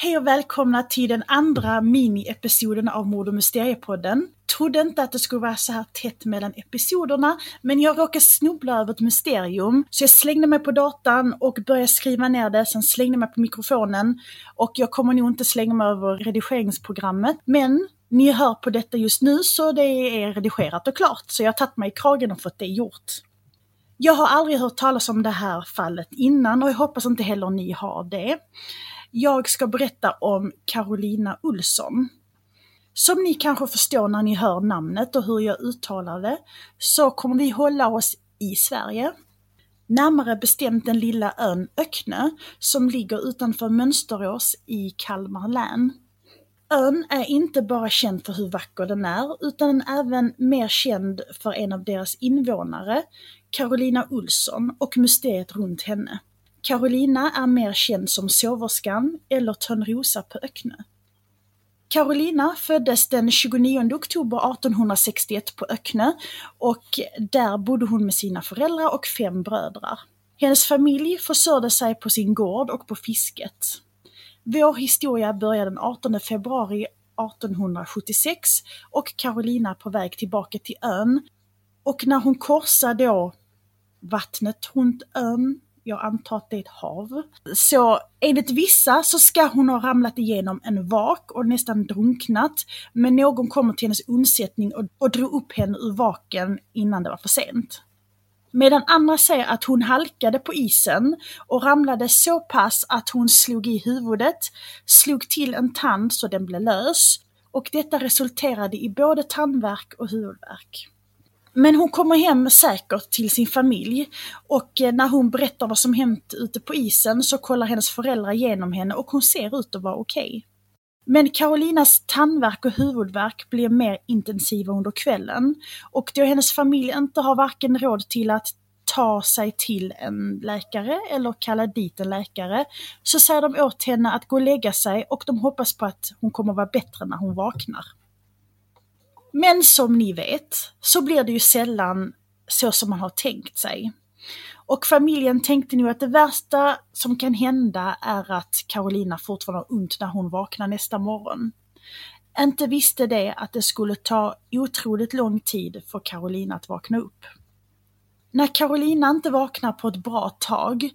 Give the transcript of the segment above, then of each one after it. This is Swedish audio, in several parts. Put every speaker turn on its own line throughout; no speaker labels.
Hej och välkomna till den andra mini-episoden av Mord och Mysteriepodden. Trodde inte att det skulle vara så här tätt mellan episoderna, men jag råkade snubbla över ett mysterium. Så jag slängde mig på datan och började skriva ner det, sen slängde jag mig på mikrofonen. Och jag kommer nog inte slänga mig över redigeringsprogrammet, men ni hör på detta just nu så det är redigerat och klart. Så jag har tagit mig i kragen och fått det gjort. Jag har aldrig hört talas om det här fallet innan och jag hoppas inte heller ni har det. Jag ska berätta om Carolina Olsson. Som ni kanske förstår när ni hör namnet och hur jag uttalar det, så kommer vi hålla oss i Sverige. Närmare bestämt den lilla ön Öknö, som ligger utanför Mönsterås i Kalmar län. Ön är inte bara känd för hur vacker den är, utan även mer känd för en av deras invånare, Carolina Olsson och mysteriet runt henne. Carolina är mer känd som Soverskan eller Törnrosa på Öckne. Carolina föddes den 29 oktober 1861 på Öckne och där bodde hon med sina föräldrar och fem bröder. Hennes familj försörjde sig på sin gård och på fisket. Vår historia börjar den 18 februari 1876 och Carolina är på väg tillbaka till ön. Och när hon korsar då vattnet runt ön jag antar att det är ett hav. Så enligt vissa så ska hon ha ramlat igenom en vak och nästan drunknat. Men någon kommer till hennes undsättning och, och drog upp henne ur vaken innan det var för sent. Medan andra säger att hon halkade på isen och ramlade så pass att hon slog i huvudet, slog till en tand så den blev lös och detta resulterade i både tandvärk och huvudvärk. Men hon kommer hem säkert till sin familj och eh, när hon berättar vad som hänt ute på isen så kollar hennes föräldrar igenom henne och hon ser ut att vara okej. Okay. Men Carolinas tandvärk och huvudvärk blir mer intensiva under kvällen och då hennes familj inte har varken råd till att ta sig till en läkare eller kalla dit en läkare så säger de åt henne att gå och lägga sig och de hoppas på att hon kommer vara bättre när hon vaknar. Men som ni vet så blir det ju sällan så som man har tänkt sig. Och familjen tänkte nu att det värsta som kan hända är att Carolina fortfarande har ont när hon vaknar nästa morgon. Inte visste det att det skulle ta otroligt lång tid för Carolina att vakna upp. När Carolina inte vaknar på ett bra tag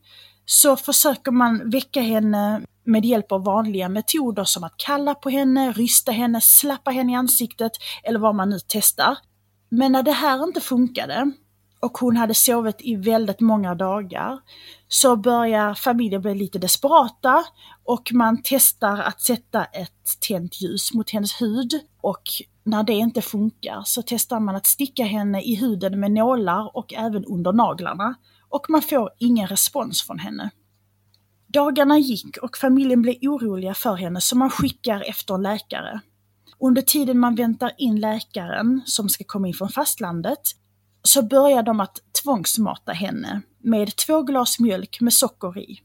så försöker man väcka henne med hjälp av vanliga metoder som att kalla på henne, rysta henne, slappa henne i ansiktet eller vad man nu testar. Men när det här inte funkade och hon hade sovit i väldigt många dagar så börjar familjen bli lite desperata och man testar att sätta ett tänt ljus mot hennes hud och när det inte funkar så testar man att sticka henne i huden med nålar och även under naglarna och man får ingen respons från henne. Dagarna gick och familjen blev oroliga för henne så man skickar efter en läkare. Under tiden man väntar in läkaren som ska komma in från fastlandet så börjar de att tvångsmata henne med två glas mjölk med socker i.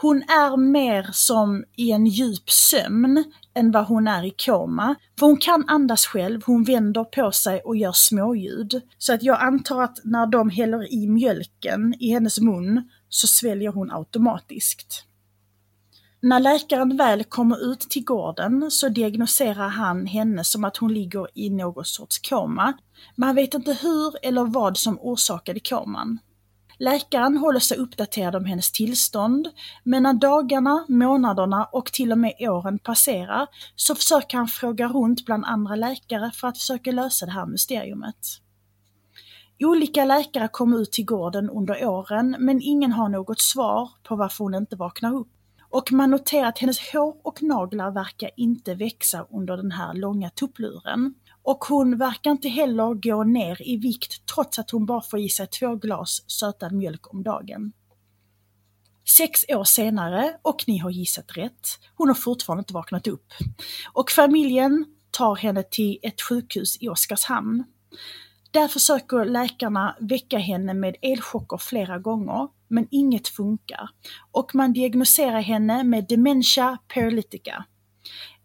Hon är mer som i en djup sömn än vad hon är i koma. För hon kan andas själv, hon vänder på sig och gör småljud. Så att jag antar att när de häller i mjölken i hennes mun så sväljer hon automatiskt. När läkaren väl kommer ut till gården så diagnoserar han henne som att hon ligger i någon sorts koma. Man vet inte hur eller vad som orsakade koman. Läkaren håller sig uppdaterad om hennes tillstånd, men när dagarna, månaderna och till och med åren passerar så försöker han fråga runt bland andra läkare för att försöka lösa det här mysteriumet. Olika läkare kommer ut till gården under åren, men ingen har något svar på varför hon inte vaknar upp. Och man noterar att hennes hår och naglar verkar inte växa under den här långa tuppluren. Och hon verkar inte heller gå ner i vikt trots att hon bara får i sig två glas sötad mjölk om dagen. Sex år senare, och ni har gissat rätt, hon har fortfarande inte vaknat upp. Och familjen tar henne till ett sjukhus i Oskarshamn. Där försöker läkarna väcka henne med elchocker flera gånger, men inget funkar. Och man diagnoserar henne med dementia paralytica.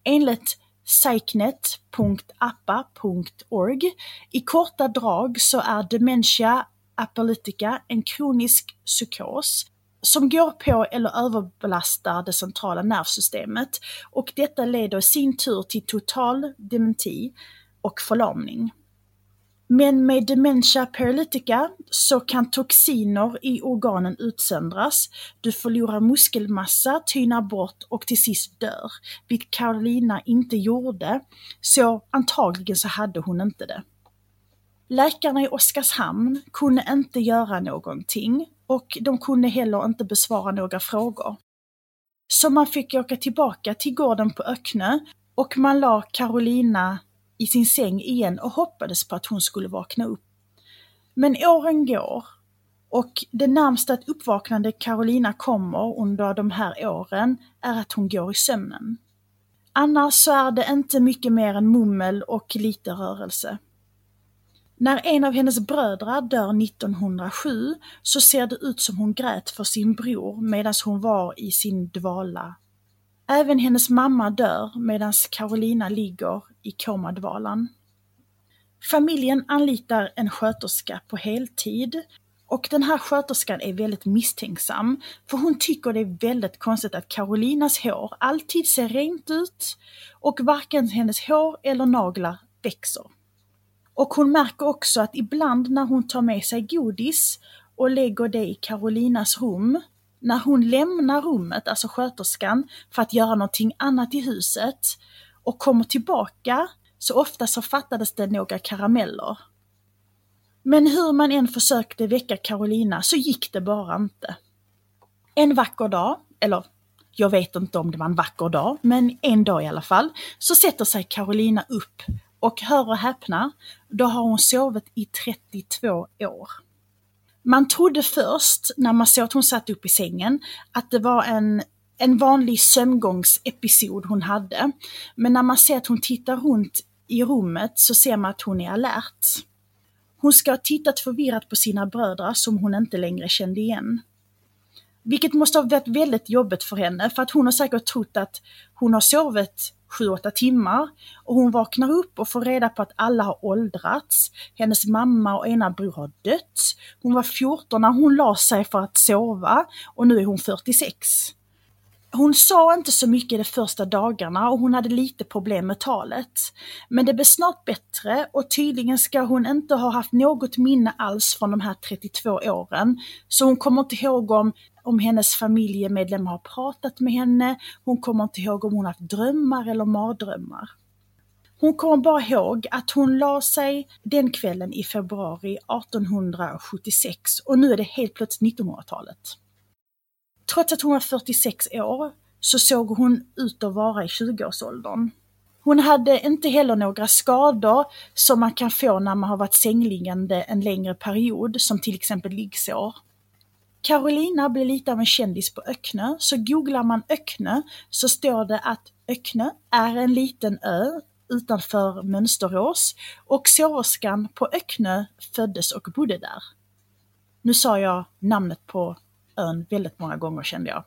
Enligt psychnet.appa.org i korta drag så är dementia apalytica en kronisk psykos som går på eller överbelastar det centrala nervsystemet och detta leder i sin tur till total dementi och förlamning. Men med dementia paralytica så kan toxiner i organen utsöndras, du förlorar muskelmassa, tynar bort och till sist dör. Vilket Carolina inte gjorde, så antagligen så hade hon inte det. Läkarna i Oskarshamn kunde inte göra någonting och de kunde heller inte besvara några frågor. Så man fick åka tillbaka till gården på Öcknö och man la Carolina i sin säng igen och hoppades på att hon skulle vakna upp. Men åren går och det närmsta att uppvaknande Carolina kommer under de här åren är att hon går i sömnen. Annars så är det inte mycket mer än mummel och lite rörelse. När en av hennes bröder dör 1907 så ser det ut som hon grät för sin bror medan hon var i sin dvala. Även hennes mamma dör medan Carolina ligger i komadvalan. Familjen anlitar en sköterska på heltid och den här sköterskan är väldigt misstänksam, för hon tycker det är väldigt konstigt att Carolinas hår alltid ser rent ut och varken hennes hår eller naglar växer. Och hon märker också att ibland när hon tar med sig godis och lägger det i Carolinas rum, när hon lämnar rummet, alltså sköterskan, för att göra någonting annat i huset och kommer tillbaka, så ofta så fattades det några karameller. Men hur man än försökte väcka Carolina så gick det bara inte. En vacker dag, eller jag vet inte om det var en vacker dag, men en dag i alla fall, så sätter sig Carolina upp och hör och häpna, då har hon sovit i 32 år. Man trodde först, när man såg att hon satt upp i sängen, att det var en, en vanlig sömngångsepisod hon hade. Men när man ser att hon tittar runt i rummet så ser man att hon är alert. Hon ska ha tittat förvirrat på sina bröder som hon inte längre kände igen. Vilket måste ha varit väldigt jobbigt för henne, för att hon har säkert trott att hon har sovit 7-8 timmar och hon vaknar upp och får reda på att alla har åldrats. Hennes mamma och ena bror har dött. Hon var 14 när hon la sig för att sova och nu är hon 46. Hon sa inte så mycket de första dagarna och hon hade lite problem med talet. Men det blev snart bättre och tydligen ska hon inte ha haft något minne alls från de här 32 åren. Så hon kommer inte ihåg om, om hennes familjemedlemmar har pratat med henne, hon kommer inte ihåg om hon haft drömmar eller mardrömmar. Hon kommer bara ihåg att hon la sig den kvällen i februari 1876 och nu är det helt plötsligt 1900-talet. Trots att hon var 46 år så såg hon ut att vara i 20-årsåldern. Hon hade inte heller några skador som man kan få när man har varit sängliggande en längre period, som till exempel liggsår. Carolina blev lite av en kändis på Öcknö, så googlar man Öcknö så står det att Öcknö är en liten ö utanför Mönsterås och såverskan på Öcknö föddes och bodde där. Nu sa jag namnet på ön väldigt många gånger kände jag.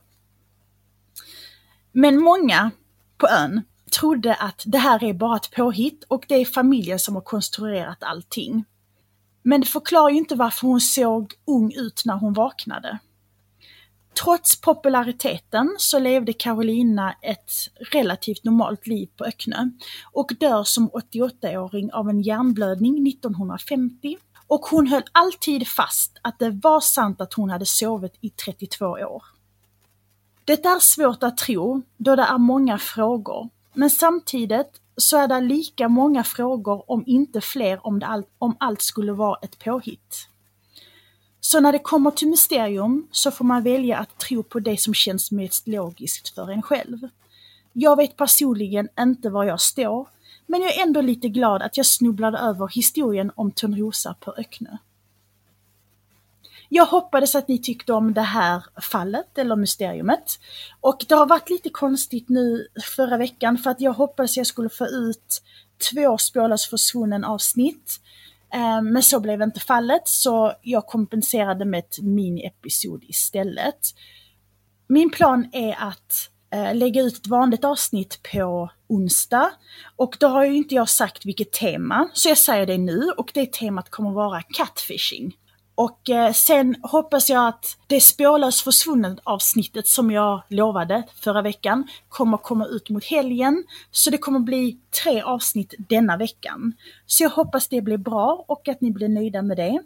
Men många på ön trodde att det här är bara ett påhitt och det är familjen som har konstruerat allting. Men det förklarar ju inte varför hon såg ung ut när hon vaknade. Trots populariteten så levde Carolina ett relativt normalt liv på Öcknö och dör som 88-åring av en hjärnblödning 1950 och hon höll alltid fast att det var sant att hon hade sovit i 32 år. Det är svårt att tro, då det är många frågor, men samtidigt så är det lika många frågor, om inte fler, om, det all, om allt skulle vara ett påhitt. Så när det kommer till mysterium så får man välja att tro på det som känns mest logiskt för en själv. Jag vet personligen inte var jag står, men jag är ändå lite glad att jag snubblade över historien om Törnrosa på Öcknö. Jag hoppades att ni tyckte om det här fallet, eller mysteriumet. Och det har varit lite konstigt nu förra veckan för att jag hoppades jag skulle få ut två spårlöst försvunnen avsnitt. Eh, men så blev inte fallet, så jag kompenserade med ett mini-episod istället. Min plan är att eh, lägga ut ett vanligt avsnitt på onsdag. Och då har ju inte jag sagt vilket tema, så jag säger det nu och det temat kommer vara catfishing. Och eh, sen hoppas jag att det spårlöst försvunnet avsnittet som jag lovade förra veckan kommer komma ut mot helgen. Så det kommer bli tre avsnitt denna veckan. Så jag hoppas det blir bra och att ni blir nöjda med det.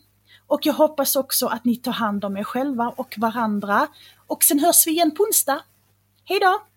Och jag hoppas också att ni tar hand om er själva och varandra. Och sen hörs vi igen på onsdag. Hejdå!